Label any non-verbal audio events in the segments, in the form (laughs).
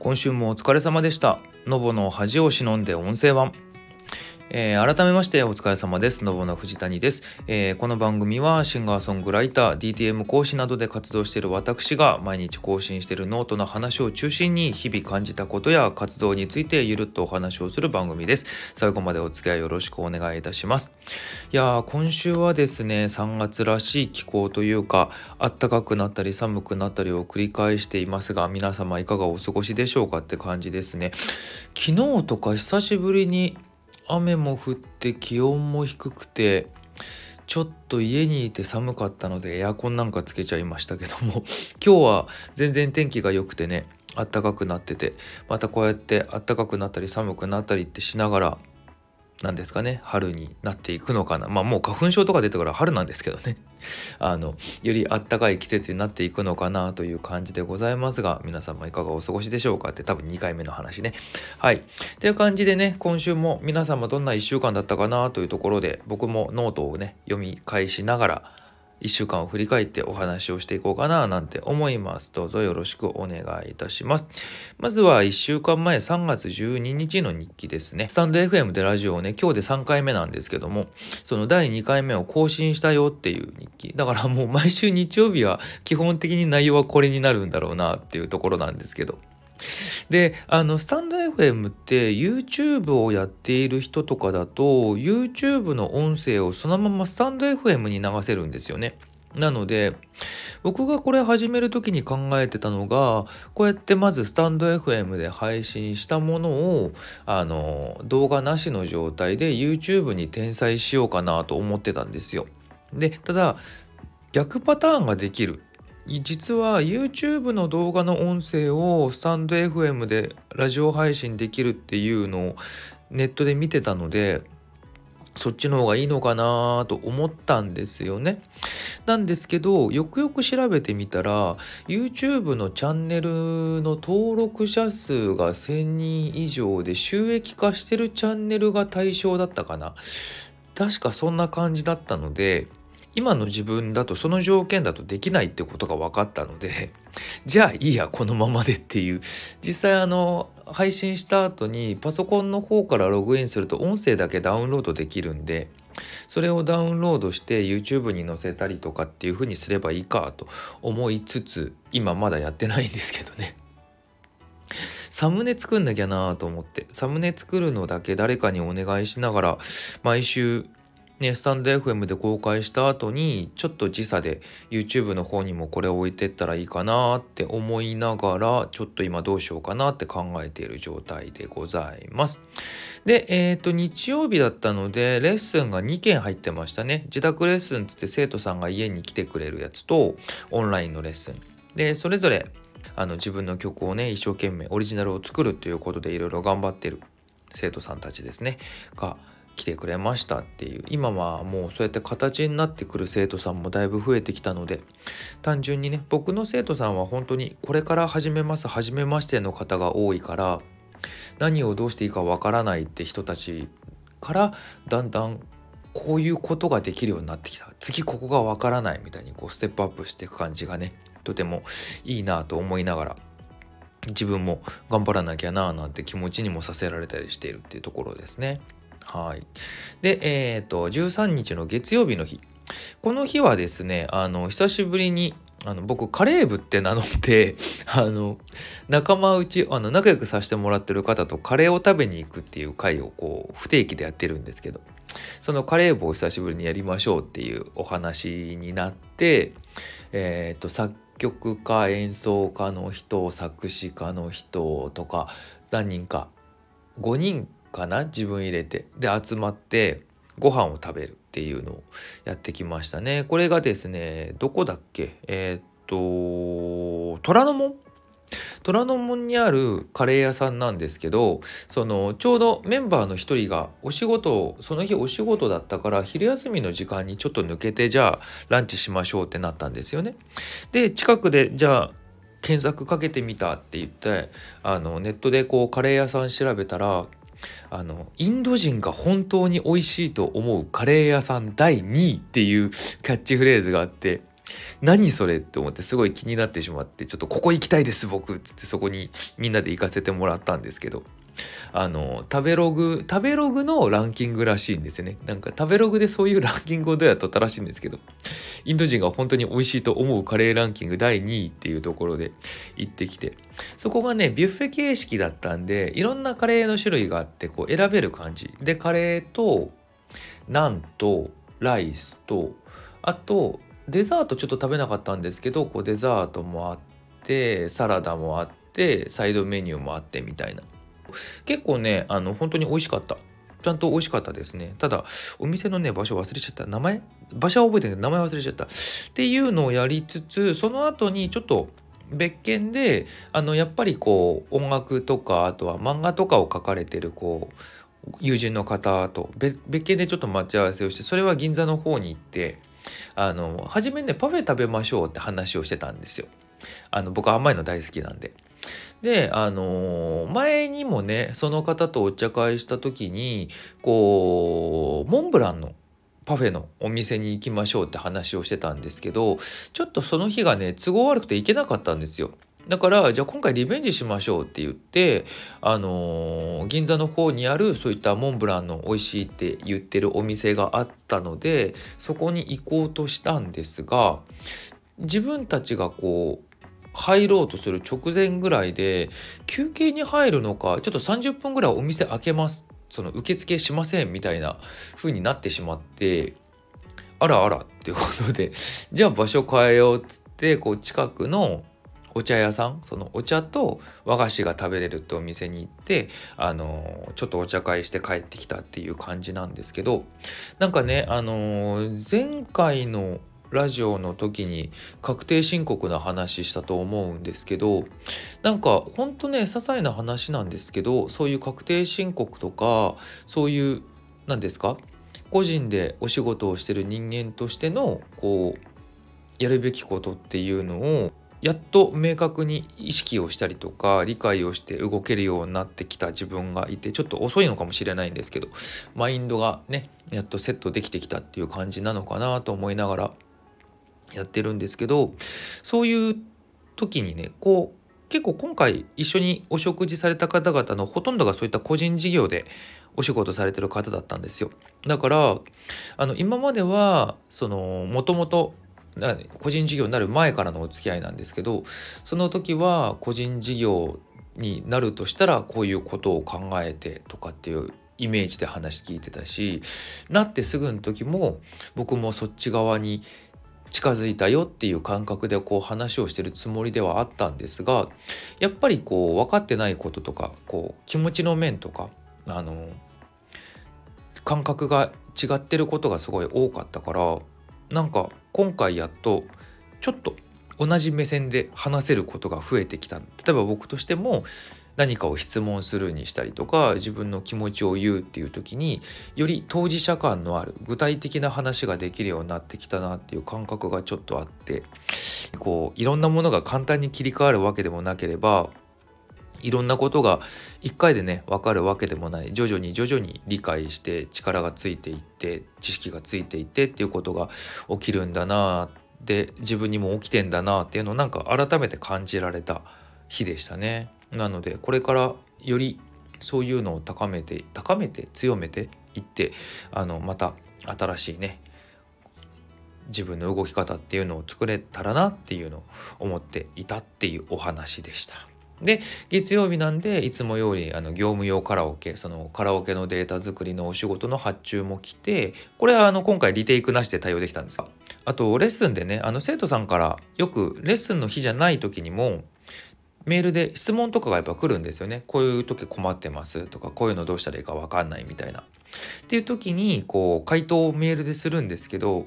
今週もお疲れ様でした。のぼの恥を忍んで音声版。えー、改めましてお疲れ様です。のぼの藤谷です、えー、この番組はシンガーソングライター、DTM 講師などで活動している私が毎日更新しているノートの話を中心に日々感じたことや活動についてゆるっとお話をする番組です。最後までお付き合いよろしくお願いいたします。いやー、今週はですね、3月らしい気候というか、暖かくなったり寒くなったりを繰り返していますが、皆様いかがお過ごしでしょうかって感じですね。昨日とか久しぶりに雨も降って気温も低くてちょっと家にいて寒かったのでエアコンなんかつけちゃいましたけども (laughs) 今日は全然天気が良くてねあったかくなっててまたこうやってあったかくなったり寒くなったりってしながらなんですかね春になっていくのかな。まあもう花粉症とか出てから春なんですけどね。あのよりあったかい季節になっていくのかなという感じでございますが皆様いかがお過ごしでしょうかって多分2回目の話ね。はい。という感じでね今週も皆様どんな1週間だったかなというところで僕もノートをね読み返しながら1週間を振り返ってお話をしていこうかななんて思います。どうぞよろしくお願いいたします。まずは1週間前3月12日の日記ですね。スタンド FM でラジオをね、今日で3回目なんですけども、その第2回目を更新したよっていう日記。だからもう毎週日曜日は基本的に内容はこれになるんだろうなっていうところなんですけど。であのスタンド FM って YouTube をやっている人とかだと YouTube の音声をそのままスタンド FM に流せるんですよね。なので僕がこれ始める時に考えてたのがこうやってまずスタンド FM で配信したものをあの動画なしの状態で YouTube に転載しようかなと思ってたんですよ。でただ逆パターンができる実は YouTube の動画の音声をスタンド FM でラジオ配信できるっていうのをネットで見てたのでそっちの方がいいのかなと思ったんですよね。なんですけどよくよく調べてみたら YouTube のチャンネルの登録者数が1,000人以上で収益化してるチャンネルが対象だったかな。確かそんな感じだったので今の自分だとその条件だとできないってことが分かったので (laughs) じゃあいいやこのままでっていう。実際あの配信した後にパソコンの方からログインすると音声だけダウンロードできるんでそれをダウンロードして YouTube に載せたりとかっていう風にすればいいかと思いつつ今まだやってないんですけどね。(laughs) サムネ作んなきゃなと思ってサムネ作るのだけ誰かにお願いしながら毎週ね、スタンド FM で公開した後にちょっと時差で YouTube の方にもこれを置いてったらいいかなって思いながらちょっと今どうしようかなって考えている状態でございます。で、えっ、ー、と日曜日だったのでレッスンが2件入ってましたね。自宅レッスンつって生徒さんが家に来てくれるやつとオンラインのレッスン。でそれぞれあの自分の曲をね一生懸命オリジナルを作るということでいろいろ頑張ってる生徒さんたちですねが来てくれましたっていう今はもうそうやって形になってくる生徒さんもだいぶ増えてきたので単純にね僕の生徒さんは本当にこれから始めます初めましての方が多いから何をどうしていいかわからないって人たちからだんだんこういうことができるようになってきた次ここがわからないみたいにこうステップアップしていく感じがねとてもいいなと思いながら自分も頑張らなきゃななんて気持ちにもさせられたりしているっていうところですね。はい。で、えっ、ー、と、13日の月曜日の日。この日はですね、あの、久しぶりに、あの僕カレー部って名乗って (laughs) あの仲間内あの仲良くさせてもらってる方とカレーを食べに行くっていう会をこう不定期でやってるんですけどそのカレー部を久しぶりにやりましょうっていうお話になってえっ、ー、と作曲家演奏家の人作詞家の人とか何人か5人かな？自分入れて。で集まってご飯を食べるっていうのをやってきましたね。これがですねどこだっけ？えー、っと虎ノ門。虎ノ門にあるカレー屋さんなんですけどそのちょうどメンバーの一人がお仕事その日お仕事だったから昼休みの時間にちょっと抜けてじゃあランチしましょうってなったんですよね。で近くでじゃあ検索かけてみたって言ってあのネットでこうカレー屋さん調べたらあのインド人が本当に美味しいと思うカレー屋さん第2位っていうキャッチフレーズがあって何それって思ってすごい気になってしまってちょっとここ行きたいです僕っつってそこにみんなで行かせてもらったんですけどあの食べログ食べログのランキングらしいんですよね。なんか食べログでそういうランキングをどうやっとったらしいんですけど。インド人が本当に美味しいと思うカレーランキング第2位っていうところで行ってきて。そこがねビュッフェ形式だったんでいろんなカレーの種類があってこう選べる感じ。でカレーとナンとライスとあとデザートちょっと食べなかったんですけどこうデザートもあってサラダもあってサイドメニューもあってみたいな。結構ねあの本当に美味しかった。ちゃんと美味しかったですね。ただお店のね場所忘れちゃった。名前場所は覚えてない。けど名前忘れちゃった。っていうのをやりつつその後にちょっと別件であのやっぱりこう音楽とかあとは漫画とかを書かれてるこう友人の方と別件でちょっと待ち合わせをしてそれは銀座の方に行ってあの初めねパフェ食べましょうって話をしてたんですよ。あの僕甘いの大好きなんで。であの前にもねその方とお茶会した時にこうモンブランのパフェのお店に行きましょうって話をしてたんですけどちょっとその日がね都合悪くて行けなかったんですよ。だからじゃあ今回リベンジしましょうって言ってあのー、銀座の方にあるそういったモンブランの美味しいって言ってるお店があったのでそこに行こうとしたんですが自分たちがこう入ろうとする直前ぐらいで休憩に入るのかちょっと30分ぐらいお店開けますその受付しませんみたいな風になってしまってあらあらっていうことで (laughs) じゃあ場所変えようっつってこう近くのお茶屋さんそのお茶と和菓子が食べれるってお店に行ってあのちょっとお茶会して帰ってきたっていう感じなんですけどなんかねあの前回のラジオの時に確定申告の話したと思うんですけどなんかほんとね些細な話なんですけどそういう確定申告とかそういう何ですか個人でお仕事をしてる人間としてのこうやるべきことっていうのをやっと明確に意識をしたりとか理解をして動けるようになってきた自分がいてちょっと遅いのかもしれないんですけどマインドがねやっとセットできてきたっていう感じなのかなと思いながらやってるんですけどそういう時にねこう結構今回一緒にお食事された方々のほとんどがそういった個人事業でお仕事されてる方だったんですよ。だからあの今まではそのもともと個人事業になる前からのお付き合いなんですけどその時は個人事業になるとしたらこういうことを考えてとかっていうイメージで話聞いてたしなってすぐの時も僕もそっち側に近づいたよっていう感覚でこう話をしてるつもりではあったんですがやっぱりこう分かってないこととかこう気持ちの面とかあの感覚が違ってることがすごい多かったからなんか今回やっとちょっと同じ目線で話せることが増えてきた。例えば僕としても何かを質問するにしたりとか自分の気持ちを言うっていう時により当事者感のある具体的な話ができるようになってきたなっていう感覚がちょっとあってこういろんなものが簡単に切り替わるわけでもなければいろんなことが一回でね分かるわけでもない徐々に徐々に理解して力がついていって知識がついていってっていうことが起きるんだなで自分にも起きてんだなっていうのをなんか改めて感じられた日でしたね。なのでこれからよりそういうのを高めて高めて強めていってあのまた新しいね自分の動き方っていうのを作れたらなっていうのを思っていたっていうお話でした。で月曜日なんでいつもよりあの業務用カラオケそのカラオケのデータ作りのお仕事の発注も来てこれはあの今回リテイクなしで対応できたんですがあとレッスンでねあの生徒さんからよくレッスンの日じゃない時にもメールで質問とかがやっぱ来るんですよね。こういう時困ってますとかこういうのどうしたらいいか分かんないみたいな。っていう時にこう回答をメールでするんですけど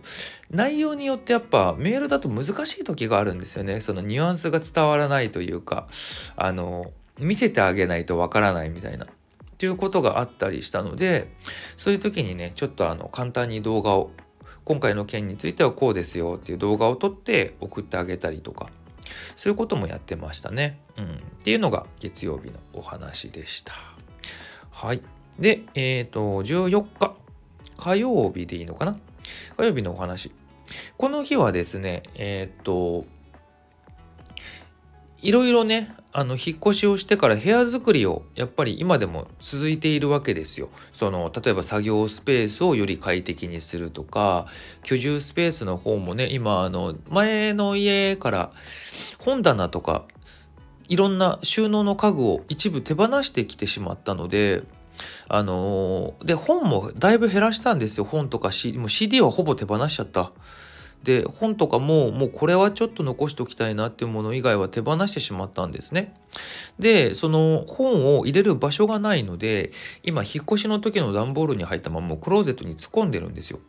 内容によってやっぱメールだと難しい時があるんですよね。そのニュアンスが伝わらないというかあの見せてあげないと分からないみたいな。っていうことがあったりしたのでそういう時にねちょっとあの簡単に動画を今回の件についてはこうですよっていう動画を撮って送ってあげたりとかそういうこともやってましたね。うん、っていうのが月曜日のお話でした。はい。で、えっ、ー、と、14日、火曜日でいいのかな？火曜日のお話。この日はですねえー、っといろいろねあの引っ越しをしてから部屋作りをやっぱり今でも続いているわけですよ。その例えば作業スペースをより快適にするとか居住スペースの方もね今あの前の家から本棚とかいろんな収納の家具を一部手放してきてしまったのであのー、で本もだいぶ減らしたんですよ本とか、C、もう CD はほぼ手放しちゃった。で本とかももうこれはちょっと残しておきたいなっていうもの以外は手放してしまったんですね。でその本を入れる場所がないので今引っ越しの時の段ボールに入ったままクローゼットに突っ込んでるんですよ。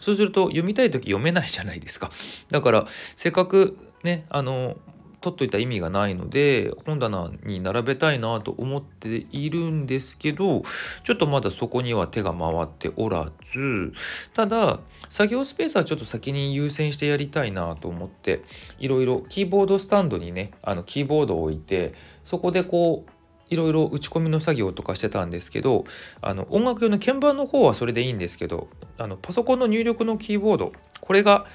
そうすると読みたい時読めないじゃないですか。だからせっかくねあの取っといた意味がないので本棚に並べたいなと思っているんですけどちょっとまだそこには手が回っておらずただ作業スペースはちょっと先に優先してやりたいなと思っていろいろキーボードスタンドにねあのキーボードを置いてそこでこういろいろ打ち込みの作業とかしてたんですけどあの音楽用の鍵盤の方はそれでいいんですけどあのパソコンの入力のキーボードこれが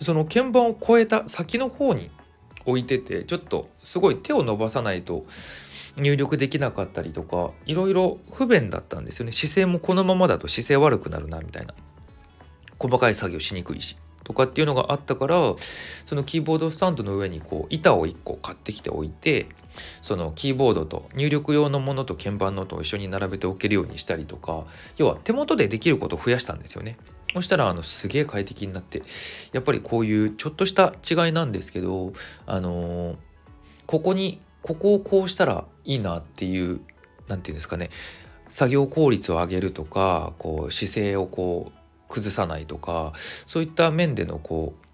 その鍵盤を超えた先の方に置いててちょっとすごい手を伸ばさないと入力できなかったりとかいろいろ不便だったんですよね。姿勢もこのままだと姿勢悪くなるなみたいな。細かい作業しにくいし。とかっていうのがあったからそのキーボードスタンドの上にこう板を1個買ってきておいてそのキーボードと入力用のものと鍵盤のと一緒に並べておけるようにしたりとか要は手元でできることを増やしたんですよね。そしたらあのすげえ快適になってやっぱりこういうちょっとした違いなんですけどあのー、ここにここをこうしたらいいなっていう何て言うんですかね作業効率を上げるとかこう姿勢をこう崩さないとかそういった面でのこう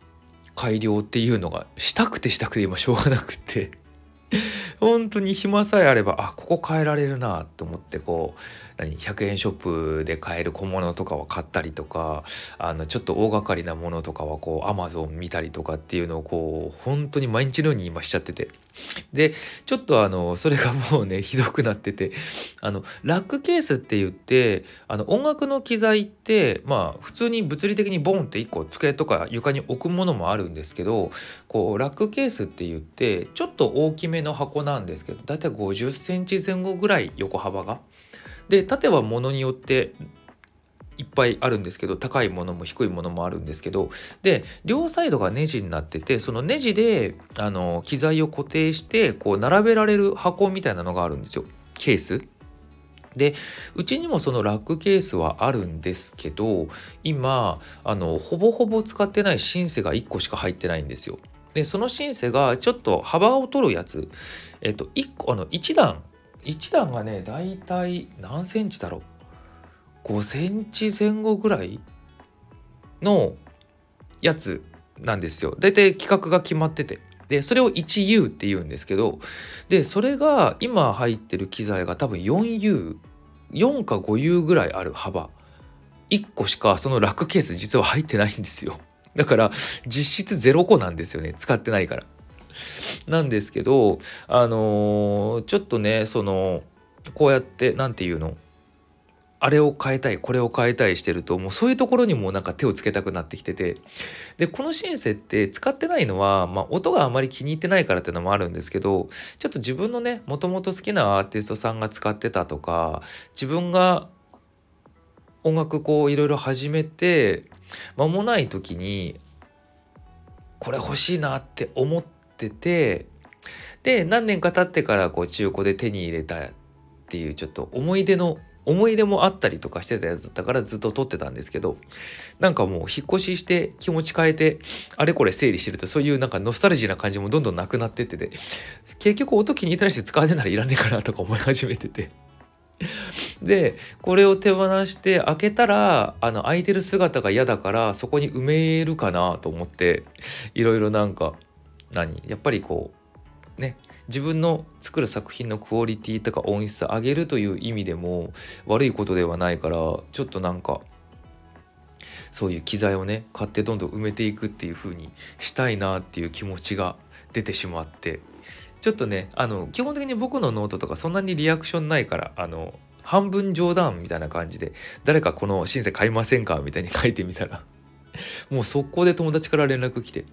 改良っていうのがしたくてしたくて今しょうがなくて (laughs) 本当に暇さえあればあここ変えられるなと思ってこう何100円ショップで買える小物とかは買ったりとかあのちょっと大掛かりなものとかはこうアマゾン見たりとかっていうのをこう本当に毎日のように今しちゃっててでちょっとあのそれがもうね (laughs) ひどくなっててあのラックケースって言ってあの音楽の機材ってまあ普通に物理的にボンって1個机とか床に置くものもあるんですけどこうラックケースって言ってちょっと大きめの箱なんですけどだいたい50センチ前後ぐらい横幅が。で縦はものによっていっぱいあるんですけど高いものも低いものもあるんですけどで両サイドがネジになっててそのネジであの機材を固定してこう並べられる箱みたいなのがあるんですよケース。でうちにもそのラックケースはあるんですけど今あのほぼほぼ使ってないシンセが1個しか入ってないんですよ。でそのシンセがちょっと幅を取るやつえっと1個あの1段1段がねだいたい何センチだろう？5センチ前後ぐらいのやつなんですよ。大体規格が決まってて。でそれを 1U って言うんですけどでそれが今入ってる機材が多分 4U4 か 5U ぐらいある幅。1個しかそのラックケース実は入ってないんですよ。だから実質0個なんですよね。使ってないから。なんですけどあのー、ちょっとねそのこうやって何て言うのあれを変えたいこれを変えたいしてるともうそういうところにもなんか手をつけたくなってきてて。でこのシンセって使ってないのは、まあ、音があまり気に入ってないからっていうのもあるんですけどちょっと自分のねもともと好きなアーティストさんが使ってたとか自分が音楽こういろいろ始めて間もない時にこれ欲しいなって思っててで何年か経ってからこう中古で手に入れたっていうちょっと思い出の思い出もあったりとかしてたやつだったからずっと撮ってたんですけどなんかもう引っ越しして気持ち変えてあれこれ整理してるとそういうなんかノスタルジーな感じもどんどんなくなってってて結局音気に入ったりして使わねえならいらねえかなとか思い始めてて。でこれを手放して開けたらあの開いてる姿が嫌だからそこに埋めるかなと思っていろいろなんか何？やっぱりこうね自分の作る作品のクオリティとか音質上げるという意味でも悪いことではないからちょっとなんかそういう機材をね買ってどんどん埋めていくっていう風にしたいなっていう気持ちが出てしまってちょっとねあの基本的に僕のノートとかそんなにリアクションないからあの半分冗談みたいな感じで誰かこのシンセ買いませんか？みたいに書いてみたらもう速攻で友達から連絡来て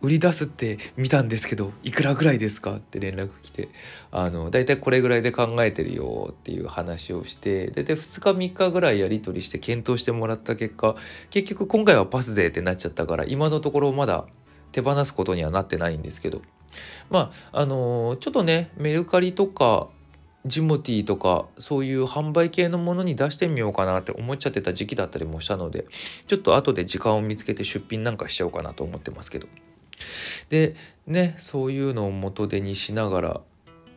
売り出すって見たんですけどいくらぐらいですか？って連絡来てあのだいたいこれぐらいで考えてるよっていう話をして大体2日3日ぐらいやり取りして検討してもらった結果結局今回はパスでってなっちゃったから今のところまだ手放すことにはなってないんですけど。まああのちょっとねメルカリとかジモティーとかそういう販売系のものに出してみようかなって思っちゃってた時期だったりもしたのでちょっと後で時間を見つけて出品なんかしちゃおうかなと思ってますけどでねそういうのを元手にしながら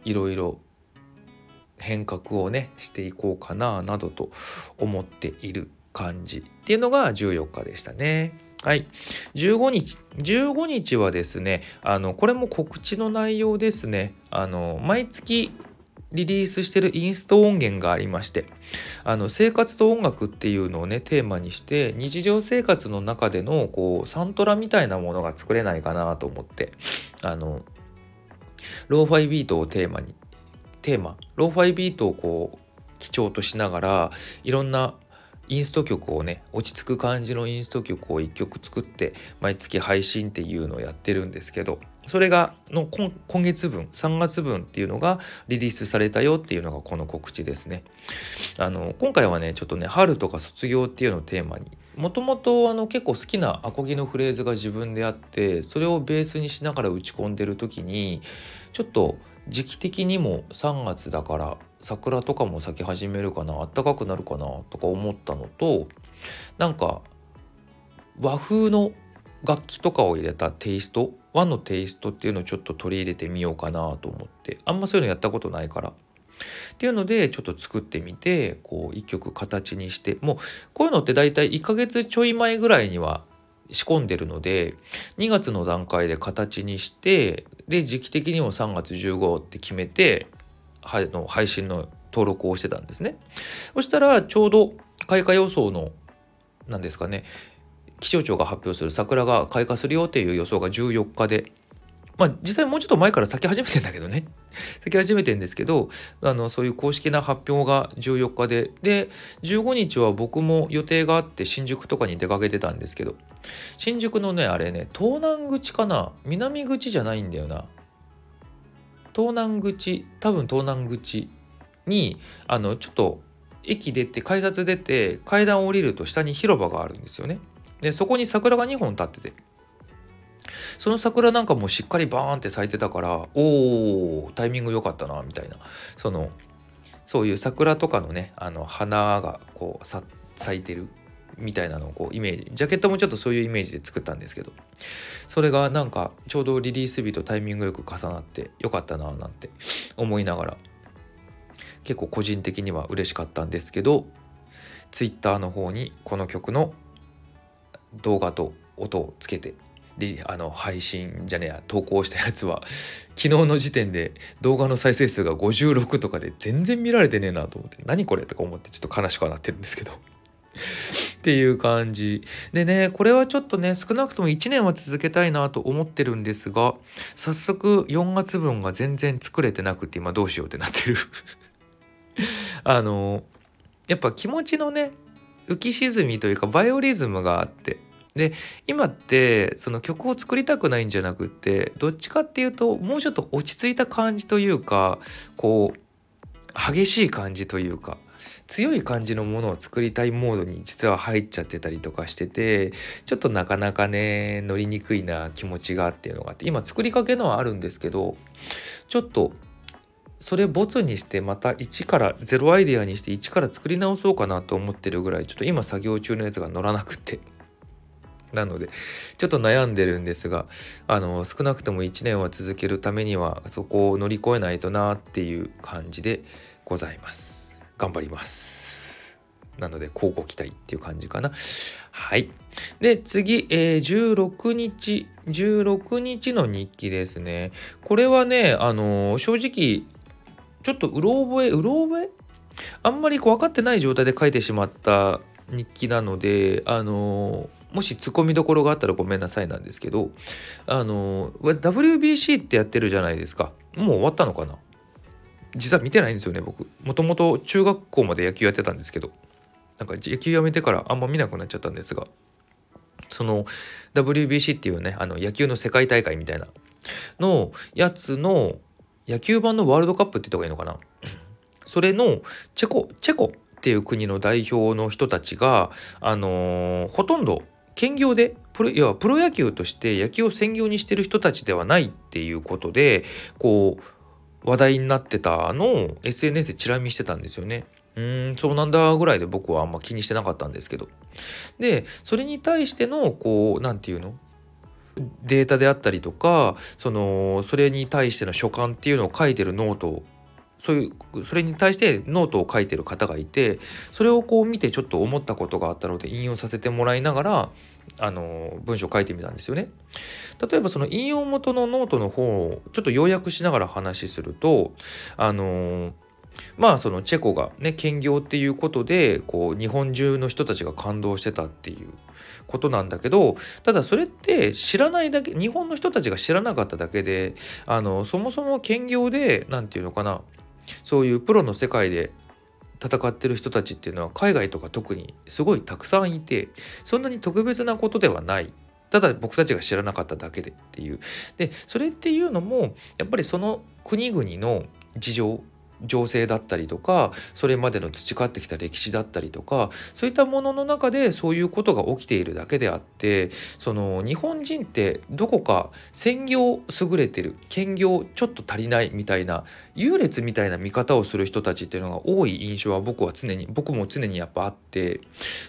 いろいろ変革をねしていこうかななどと思っている感じっていうのが14日でしたね。はい。15日。15日はですね、あの、これも告知の内容ですね。あの、毎月リリースしてるインスト音源がありましてあの生活と音楽っていうのをねテーマにして日常生活の中でのこうサントラみたいなものが作れないかなと思ってあのローファイビートをテーマにテーマローファイビートをこう基調としながらいろんなインスト曲をね落ち着く感じのインスト曲を1曲作って毎月配信っていうのをやってるんですけどそれがの今月分3月分っていうのがリリースされたよっていうのがこの告知ですね。あの今回はねちょっとね春とか卒業っていうのをテーマにもともと結構好きなアコギのフレーズが自分であってそれをベースにしながら打ち込んでる時にちょっと時期的にも3月だから桜とかも咲き始めるかなあったかくなるかなとか思ったのとなんか和風の楽器とかを入れたテイスト和のテイストっていうのをちょっと取り入れてみようかなと思ってあんまそういうのやったことないからっていうのでちょっと作ってみてこう一曲形にしてもうこういうのって大体1ヶ月ちょい前ぐらいには仕込んでるので2月の段階で形にしてで時期的にも3月15って決めて配信の登録をしてたんですね。そしたらちょうど開花予想の何ですかね気象庁が発表する桜が開花するよっていう予想が14日でまあ実際もうちょっと前から咲き始めてんだけどね。(laughs) 咲き始めてんですけどあのそういう公式な発表が14日でで15日は僕も予定があって新宿とかに出かけてたんですけど新宿のねあれね東南口かな？南口じゃないんだよな。東南口多分東南口にあのちょっと駅出て改札出て階段を降りると下に広場があるんですよね。でそこに桜が2本立ってて。その桜なんかもしっかりバーンって咲いてたからおおタイミング良かったなみたいな。そのそういう桜とかのねあの花がこう咲いてるみたいなのをこうイメージ。ジャケットもちょっとそういうイメージで作ったんですけど。それがなんかちょうどリリース日とタイミングよく重なってよかったななんて思いながら。結構個人的には嬉しかったんですけど Twitter の方にこの曲の動画と音をつけてであの配信じゃねえや投稿したやつは (laughs) 昨日の時点で動画の再生数が56とかで全然見られてねえなと思って何これとか思ってちょっと悲しくはなってるんですけど。(laughs) っていう感じでねこれはちょっとね少なくとも1年は続けたいなと思ってるんですが早速4月分が全然作れてなくて今どうしようってなってる。(laughs) あのやっぱ気持ちのね浮き沈みというかバイオリズムがあって。で今ってその曲を作りたくないんじゃなくってどっちかっていうともうちょっと落ち着いた感じというかこう激しい感じというか強い感じのものを作りたいモードに実は入っちゃってたりとかしててちょっとなかなかね乗りにくいな気持ちがっていうのがあって今作りかけのはあるんですけどちょっとそれボツにしてまた1から0アイデアにして1から作り直そうかなと思ってるぐらいちょっと今作業中のやつが乗らなくて。なので (laughs) ちょっと悩んでるんですがあの少なくとも1年は続けるためにはそこを乗り越えないとなっていう感じでございます。頑張ります。なので交互期待っていう感じかな。はい。で次、えー、16日16日の日記ですね。これはねあの正直ちょっとうろ覚えうろ覚え？あんまりこう分かってない状態で書いてしまった日記なのであのもしツッコミどころがあったらごめんなさいなんですけどあの WBC ってやってるじゃないですか。もう終わったのかな？実は見てないんですよね僕。もともと中学校まで野球やってたんですけどなんか野球やめてからあんま見なくなっちゃったんですがその WBC っていうねあの野球の世界大会みたいなのやつの野球版のワールドカップって言った方がいいのかな？(clears throat) それのチェコチェコっていう国の代表の人たちがあのー、ほとんど兼業でプロ要はプロ野球として野球を専業にしてる人たちではないっていうことでこう話題になってたのを SNS でチラ見してたんですよね。うんそうなんだぐらいで僕はあんま気にしてなかったんですけど。でそれに対してのこう何て言うの？データであったりとかそのそれに対しての所感っていうのを書いてるノートをそういうそれに対してノートを書いてる方がいてそれをこう見てちょっと思ったことがあったので引用させてもらいながらあの文章を書いてみたんですよね。例えばその引用元のノートの方をちょっと要約しながら話するとあのまあそのチェコがね兼業っていうことでこう日本中の人たちが感動してたっていうことなんだけどただそれって知らないだけ日本の人たちが知らなかっただけであのそもそも兼業で何て言うのかなそういうプロの世界で戦ってる人たちっていうのは海外とか特にすごいたくさんいてそんなに特別なことではない。ただ僕たちが知らなかっただけでっていう。でそれっていうのもやっぱりその国々の事情情勢だったりとかそれまでの培ってきた歴史だったりとかそういったものの中でそういうことが起きているだけであってその日本人ってどこか専業優れてる兼業ちょっと足りないみたいな優劣みたいな見方をする人たちっていうのが多い印象は僕は常に僕も常にやっぱあって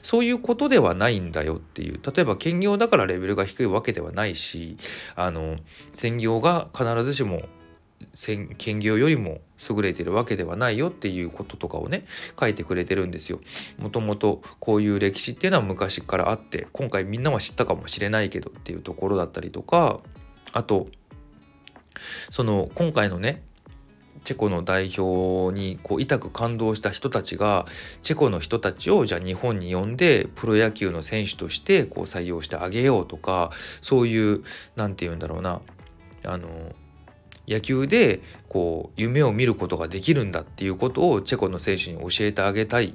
そういうことではないんだよっていう。例えば兼業だからレベルが低いわけではないしあの専業が必ずしも兼業よりも優れてるわけではないよっていうこととかをね書いてくれてるんですよ。もともとこういう歴史っていうのは昔からあって今回みんなは知ったかもしれないけどっていうところだったりとかあとその今回のねチェコの代表にこう痛く感動した人たちがチェコの人たちをじゃあ日本に呼んでプロ野球の選手としてこう採用してあげようとかそういう何て言うんだろうなあの野球でこう夢を見ることができるんだっていうことをチェコの選手に教えてあげたい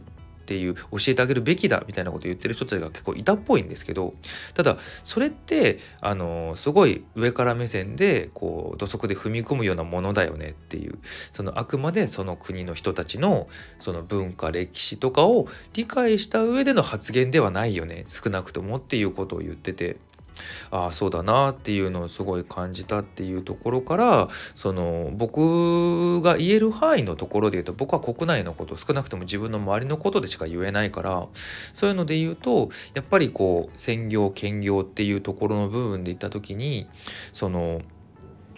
っていう教えてあげるべきだみたいなことを言ってる人たちが結構いたっぽいんですけどただそれってあのすごい上から目線でこう土足で踏み込むようなものだよねっていうそのあくまでその国の人たちのその文化歴史とかを理解した上での発言ではないよね少なくともっていうことを言ってて。ああそうだなっていうのをすごい感じたっていうところからその僕が言える範囲のところで言うと僕は国内のこと少なくとも自分の周りのことでしか言えないからそういうので言うとやっぱりこう専業兼業っていうところの部分で言った時にその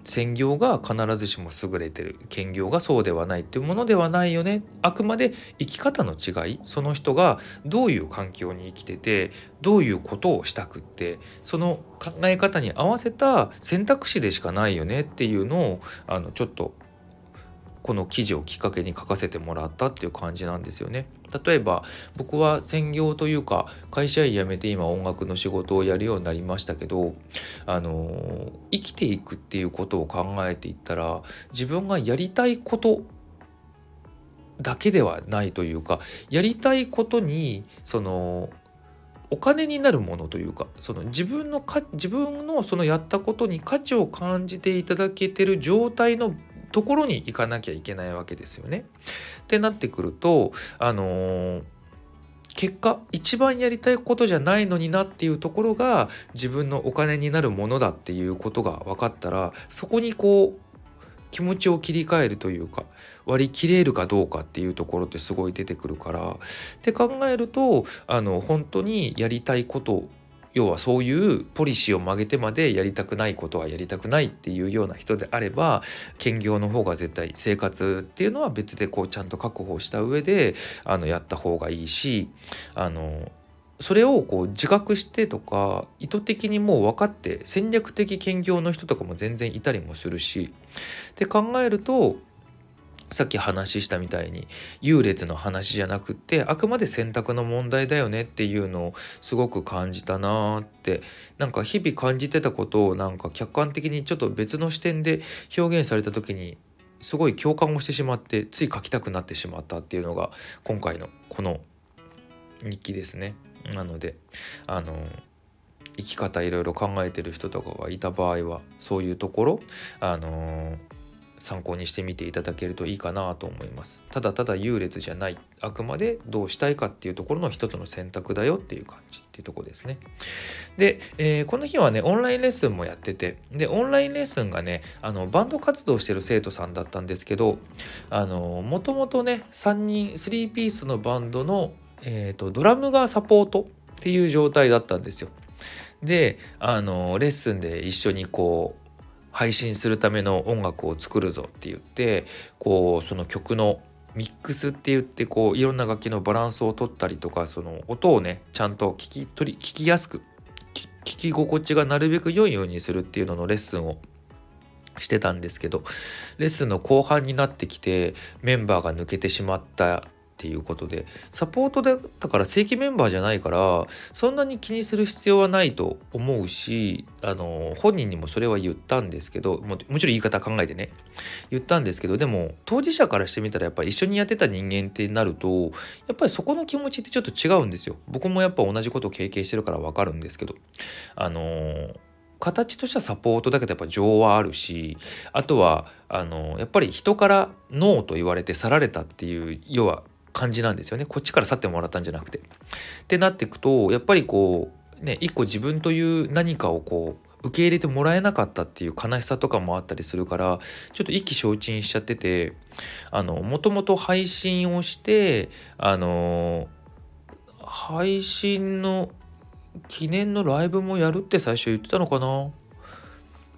専業が必ずしも優れてる兼業がそうではないっていうものではないよね。あくまで生き方の違い。その人がどういう環境に生きててどういうことをしたくってその考え方に合わせた選択肢でしかないよねっていうのをあのちょっとこの記事をきっかけに書かせてもらったっていう感じなんですよね。例えば僕は専業というか会社員辞めて今音楽の仕事をやるようになりましたけどあの生きていくっていうことを考えていったら自分がやりたいことだけではないというかやりたいことにそのお金になるものというかその自分のか自分のそのやったことに価値を感じていただけてる状態のところに行かなきゃいけないわけですよね。ってなってくるとあのー、結果一番やりたいことじゃないのになっていうところが自分のお金になるものだっていうことが分かったらそこにこう気持ちを切り替えるというか割り切れるかどうかっていうところってすごい出てくるからって考えるとあの本当にやりたいこと要はそういうポリシーを曲げてまでやりたくないことはやりたくないっていうような人であれば兼業の方が絶対生活っていうのは別でこうちゃんと確保した上であのやった方がいいしあのそれをこう自覚してとか意図的にもう分かって戦略的兼業の人とかも全然いたりもするし。って考えるとさっき話したみたいに優劣の話じゃなくってあくまで選択の問題だよねっていうのをすごく感じたなーってなんか日々感じてたことをなんか客観的にちょっと別の視点で表現された時にすごい共感をしてしまってつい書きたくなってしまったっていうのが今回のこの日記ですね。なのであの生き方いろいろ考えてる人とかがいた場合はそういうところあのー参考にしてみていただけるといいかなと思います。ただただ優劣じゃない。あくまでどうしたいかっていうところの一つの選択だよっていう感じっていうとこですね。で、えー、この日はねオンラインレッスンもやってて。でオンラインレッスンがねあのバンド活動してる生徒さんだったんですけどあのもともとね3人3ピースのバンドの、えーとドラムがサポートっていう状態だったんですよ。であのレッスンで一緒にこう配信するための音楽を作るぞって言ってこうその曲のミックスって言ってこういろんな楽器のバランスを取ったりとかその音をねちゃんと聞き取り聞きやすく聞き心地がなるべく良いようにするっていうののレッスンをしてたんですけどレッスンの後半になってきてメンバーが抜けてしまったっていうことでサポートだったから正規メンバーじゃないからそんなに気にする必要はないと思うしあの本人にもそれは言ったんですけどももちろん言い方考えてね言ったんですけどでも当事者からしてみたらやっぱり一緒にやってた人間ってなるとやっぱりそこの気持ちってちょっと違うんですよ。僕もやっぱ同じことを経験してるから分かるんですけどあの形としてはサポートだけどやっぱ情はあるしあとはあのやっぱり人からノーと言われて去られたっていう要は感じなんですよねこっちから去ってもらったんじゃなくて。ってなっていくとやっぱりこうね一個自分という何かをこう受け入れてもらえなかったっていう悲しさとかもあったりするからちょっと意気消沈しちゃっててあのもともと配信をしてあの配信の記念のライブもやるって最初言ってたのかな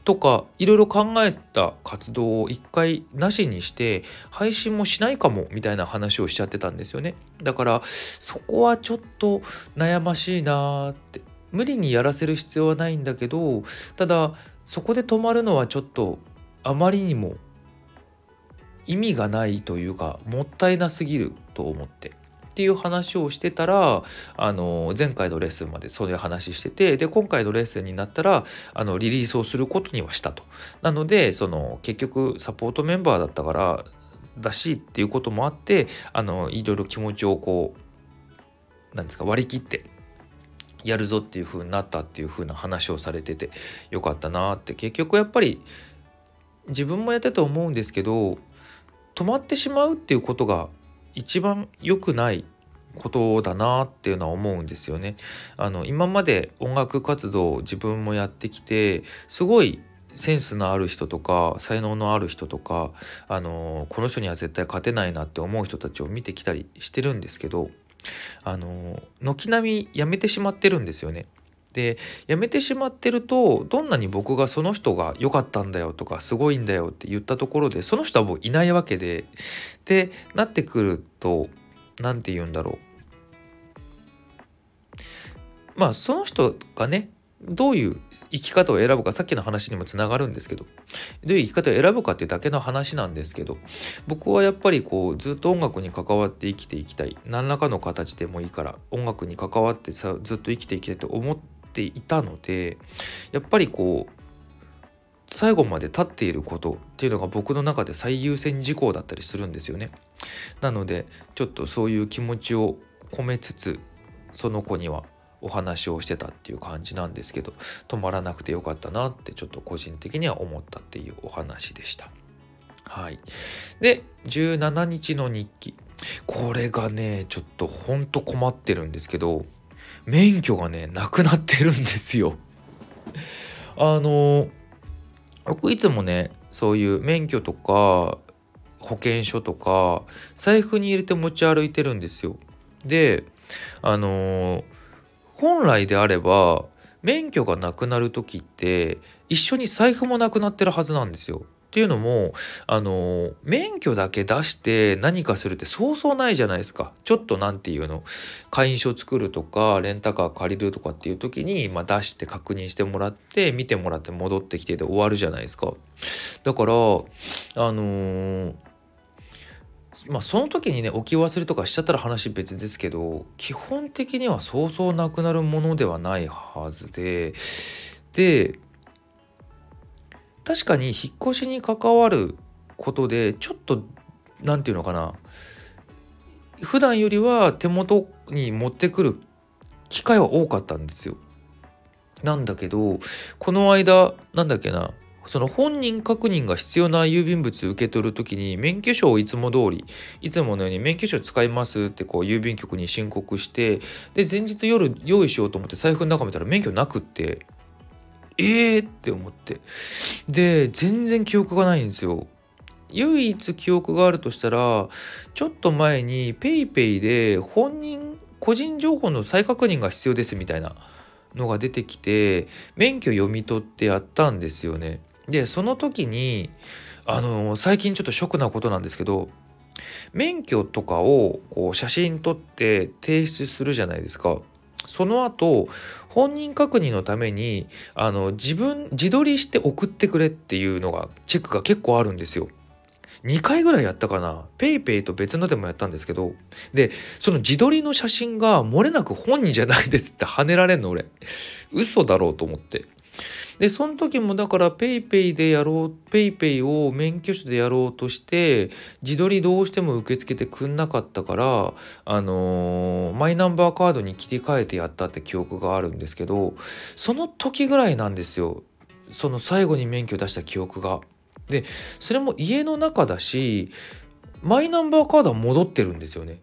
とかいろいろ考えた活動を一回なしにして配信もしないかもみたいな話をしちゃってたんですよね。だからそこはちょっと悩ましいなって。無理にやらせる必要はないんだけどただそこで止まるのはちょっとあまりにも意味がないというかもったいなすぎると思って。っていう話をしてたらあの前回のレッスンまでそういう話しててで今回のレッスンになったらあのリリースをすることにはしたと。なのでその結局サポートメンバーだったからだしっていうこともあってあのいろいろ気持ちをこうなんですか割り切ってやるぞっていう風になったっていう風な話をされててよかったなって結局やっぱり自分もやってて思うんですけど止まってしまうっていうことが一番良くないことだなっていうのは思うんですよね。あの今まで音楽活動を自分もやってきてすごいセンスのある人とか才能のある人とかあのこの人には絶対勝てないなって思う人たちを見てきたりしてるんですけどあの軒並みやめてしまってるんですよね。で辞めてしまってるとどんなに僕がその人が良かったんだよとかすごいんだよって言ったところでその人はもういないわけででなってくると何て言うんだろう。まあその人がねどういう生き方を選ぶかさっきの話にもつながるんですけどどういう生き方を選ぶかっていうだけの話なんですけど僕はやっぱりこうずっと音楽に関わって生きていきたい。何らかの形でもいいから音楽に関わってさずっと生きていきたいと思ってていたのでやっぱりこう最後まで立っていることっていうのが僕の中で最優先事項だったりするんですよね。なのでちょっとそういう気持ちを込めつつその子にはお話をしてたっていう感じなんですけど止まらなくてよかったなってちょっと個人的には思ったっていうお話でした。はい、で17日の日記これがねちょっとほんと困ってるんですけど免許がねなくなってるんですよ。(laughs) あの僕いつもねそういう免許とか保険証とか財布に入れて持ち歩いてるんですよ。であの本来であれば免許がなくなる時って一緒に財布もなくなってるはずなんですよ。っていうのもあの免許だけ出して何かするってそうそうないじゃないですか。ちょっと何て言うの会員証作るとかレンタカー借りるとかっていう時に、まあ、出して確認してもらって見てもらって戻ってきてで終わるじゃないですか。だからあのーまあその時にね置き忘れとかしちゃったら話別ですけど基本的にはそうそうなくなるものではないはずでで確かに引っ越しに関わることでちょっと何て言うのかな。普段よりは手元に持ってくる機会は多かったんですよ。なんだけどこの間なんだっけな。その本人確認が必要な郵便物受け取る時に免許証をいつも通りいつものように免許証使いますってこう郵便局に申告してで前日夜用意しようと思って財布の中見たら免許なくって。えーって思ってで全然記憶がないんですよ唯一記憶があるとしたらちょっと前に PayPay で本人個人情報の再確認が必要ですみたいなのが出てきて免許読み取ってやったんですよね。でその時にあの最近ちょっとショックなことなんですけど免許とかをこう写真撮って提出するじゃないですか。その後本人確認のためにあの自分自撮りして送ってくれっていうのがチェックが結構あるんですよ。2回ぐらいやったかな。PayPay と別のでもやったんですけど。でその自撮りの写真が漏れなく本人じゃないですって跳ねられんの俺。嘘だろうと思って。でその時もだから PayPay でやろう PayPay を免許証でやろうとして自撮りどうしても受け付けてくんなかったからあのー、マイナンバーカードに切り替えてやったって記憶があるんですけどその時ぐらいなんですよその最後に免許出した記憶が。でそれも家の中だしマイナンバーカードは戻ってるんですよね。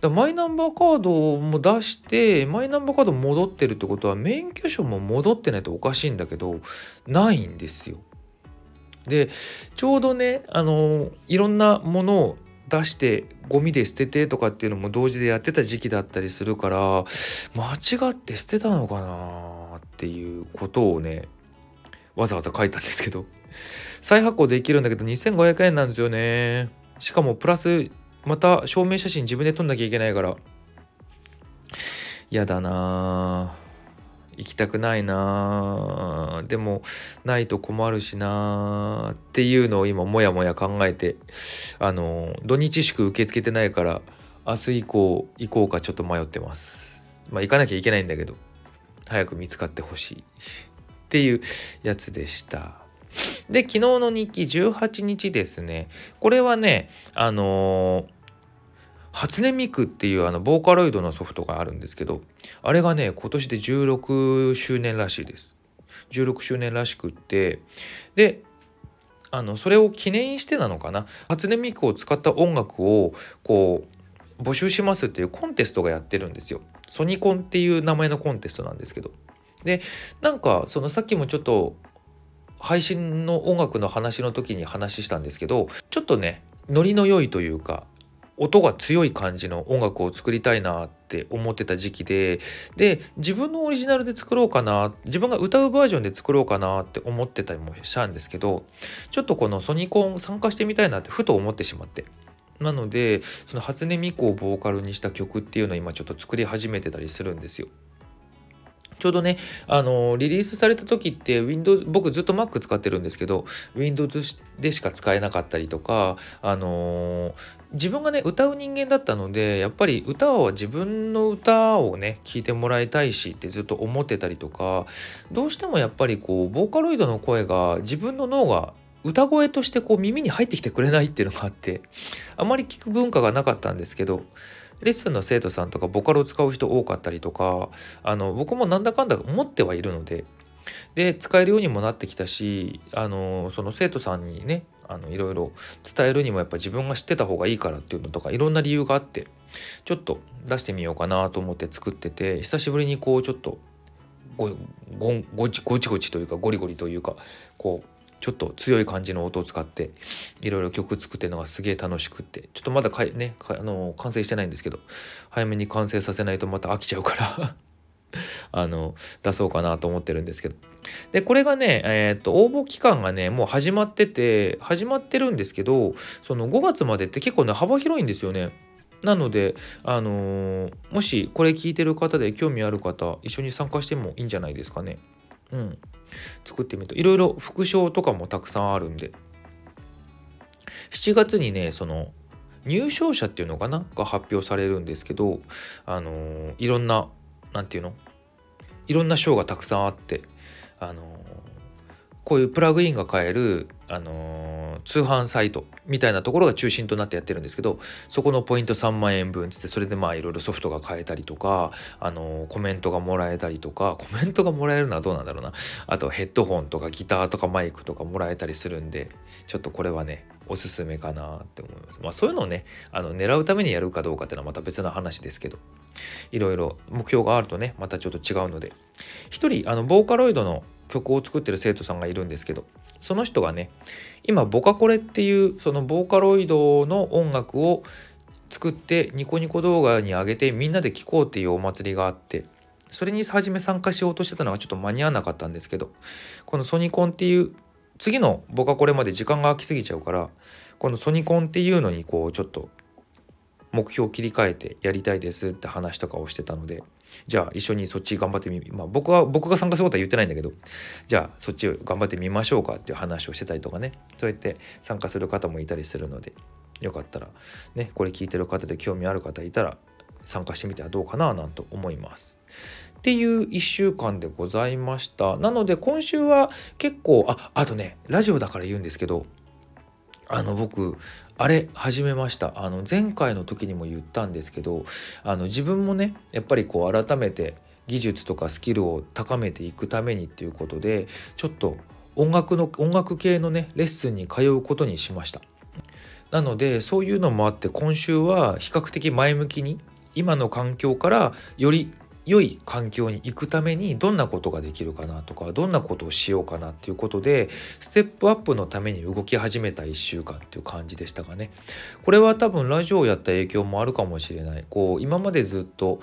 だマイナンバーカードも出してマイナンバーカード戻ってるってことは免許証も戻ってないとおかしいんだけどないんですよ。でちょうどねあのいろんなものを出してゴミで捨ててとかっていうのも同時でやってた時期だったりするから間違って捨てたのかなっていうことをねわざわざ書いたんですけど再発行できるんだけど2500円なんですよねしかもプラスまた証明写真自分で撮んなきゃいけないから。やだな。行きたくないな。でもないと困るしな。っていうのを今もやもや考えてあの土日祝受け付けてないから明日以降行こうかちょっと迷ってます。まあ行かなきゃいけないんだけど早く見つかってほしい。っていうやつでした。で、昨日の日記18日ですね。これはね、あのー、初音ミクっていうあのボーカロイドのソフトがあるんですけど、あれがね、今年で16周年らしいです。16周年らしくって、で、あのそれを記念してなのかな？初音ミクを使った音楽をこう募集しますっていうコンテストがやってるんですよ。ソニコンっていう名前のコンテストなんですけど。でなんかそのさっきもちょっと配信の音楽の話の時に話したんですけどちょっとねノリの良いというか音が強い感じの音楽を作りたいなって思ってた時期でで自分のオリジナルで作ろうかな自分が歌うバージョンで作ろうかなって思ってたりもしたんですけどちょっとこのソニコン参加してみたいなってふと思ってしまってなのでその初音ミクをボーカルにした曲っていうのを今ちょっと作り始めてたりするんですよ。ちょうどね、あのリリースされた時って Windows、僕ずっと Mac 使ってるんですけど、Windows でしか使えなかったりとか、あの自分がね、歌う人間だったので、やっぱり歌は自分の歌をね、聴いてもらいたいしってずっと思ってたりとか、どうしてもやっぱりこう、ボーカロイドの声が自分の脳が歌声としてこう耳に入ってきてくれないっていうのがあってあまり聞く文化がなかったんですけどレッスンの生徒さんとかボカロを使う人多かったりとかあの僕もなんだかんだ思ってはいるのでで使えるようにもなってきたしあのその生徒さんにねあのいろいろ伝えるにもやっぱ自分が知ってた方がいいからっていうのとかいろんな理由があってちょっと出してみようかなと思って作ってて久しぶりにこうちょっとごごごちごちごちというかゴリゴリというかこうちょっと強い感じの音を使っていろいろ曲作ってるのがすげえ楽しくってちょっとまだかねあの完成してないんですけど早めに完成させないとまた飽きちゃうから (laughs) あの出そうかなと思ってるんですけどでこれがねえー、っと応募期間がねもう始まってて始まってるんですけどその5月までって結構ね幅広いんですよね。なので、あのー、もしこれ聞いてる方で興味ある方一緒に参加してもいいんじゃないですかね。うん。作ってみるといろいろ副賞とかもたくさんあるんで。7月にねその入賞者っていうのかな？が発表されるんですけどあのー、いろんな何て言うの？いろんな賞がたくさんあってあの、こういうプラグインが買える、あのー、通販サイトみたいなところが中心となってやってるんですけどそこのポイント3万円分つってそれでまあいろいろソフトが買えたりとかあのコメントがもらえたりとかコメントがもらえるのはどうなんだろうなあとヘッドホンとかギターとかマイクとかもらえたりするんでちょっとこれはねおすすめかなって思います。まあそういうのをねあの狙うためにやるかどうかっていうのはまた別の話ですけどいろいろ目標があるとねまたちょっと違うので一人あのボーカロイドの曲を作ってる生徒さんがいるんですけどその人がね今ボカコレっていうそのボーカロイドの音楽を作ってニコニコ動画に上げてみんなで聴こうっていうお祭りがあってそれに初め参加しようとしてたのがちょっと間に合わなかったんですけどこのソニコンっていう次のボカコレまで時間が空きすぎちゃうからこのソニコンっていうのにこうちょっと目標を切り替えてやりたいですって話とかをしてたのでじゃあ一緒にそっち頑張ってみまあ僕は僕が参加することは言ってないんだけどじゃあそっちを頑張ってみましょうかっていう話をしてたりとかねそうやって参加する方もいたりするのでよかったらねこれ聞いてる方で興味ある方いたら参加してみてはどうかななんと思います。っていう1週間でございました。なので今週は結構ああとねラジオだから言うんですけどあの僕あれ始めました。あの前回の時にも言ったんですけどあの自分もねやっぱりこう改めて技術とかスキルを高めていくためにっていうことでちょっと音楽の音楽系のねレッスンに通うことにしました。なのでそういうのもあって今週は比較的前向きに今の環境からより良い環境に行くためにどんなことができるかなとかどんなことをしようかなっていうことでステップアップのために動き始めた1週間っていう感じでしたがね。これは多分ラジオをやった影響もあるかもしれない。こう今までずっと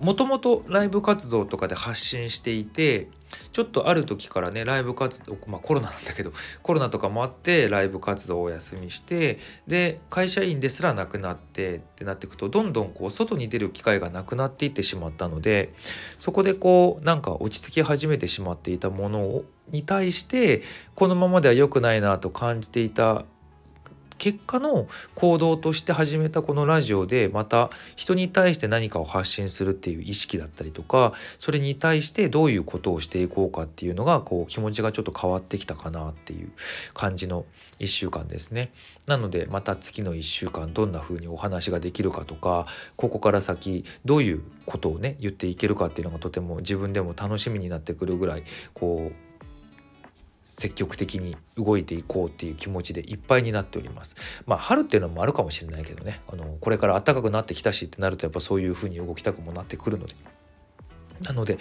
もともとライブ活動とかで発信していてちょっとある時からねライブ活動まあコロナなんだけど (laughs) コロナとかもあってライブ活動をお休みしてで会社員ですらなくなってってなっていくとどんどんこう外に出る機会がなくなっていってしまったのでそこでこうなんか落ち着き始めてしまっていたものに対してこのままでは良くないなと感じていた結果の行動として始めたこのラジオでまた人に対して何かを発信するっていう意識だったりとかそれに対してどういうことをしていこうかっていうのがこう気持ちがちょっと変わってきたかなっていう感じの1週間ですね。なのでまた次の1週間どんな風にお話ができるかとかここから先どういうことをね言っていけるかっていうのがとても自分でも楽しみになってくるぐらいこう積極的に動いていこうっていう気持ちでいっぱいになっております。まあ春っていうのもあるかもしれないけどねあのこれから暖かくなってきたしってなるとやっぱそういう風に動きたくもなってくるので。なので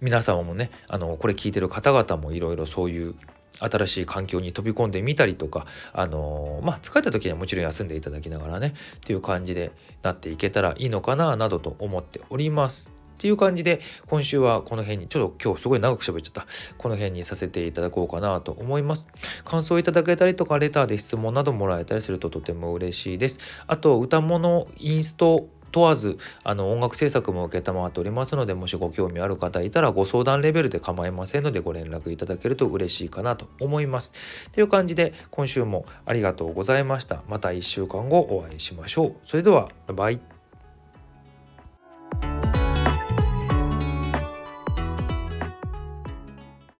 皆様もねあのこれ聞いてる方々もいろいろそういう新しい環境に飛び込んでみたりとかあのまあ疲れた時にはもちろん休んでいただきながらねっていう感じでなっていけたらいいのかななどと思っております。っていう感じで今週はこの辺にちょっと今日すごい長く喋っちゃったこの辺にさせていただこうかなと思います感想いただけたりとかレターで質問などもらえたりするととても嬉しいですあと歌物インスト問わずあの音楽制作も承っておりますのでもしご興味ある方いたらご相談レベルで構いませんのでご連絡いただけると嬉しいかなと思います。という感じで今週もありがとうございました。また1週間後お会いしましょう。それではバイバイ。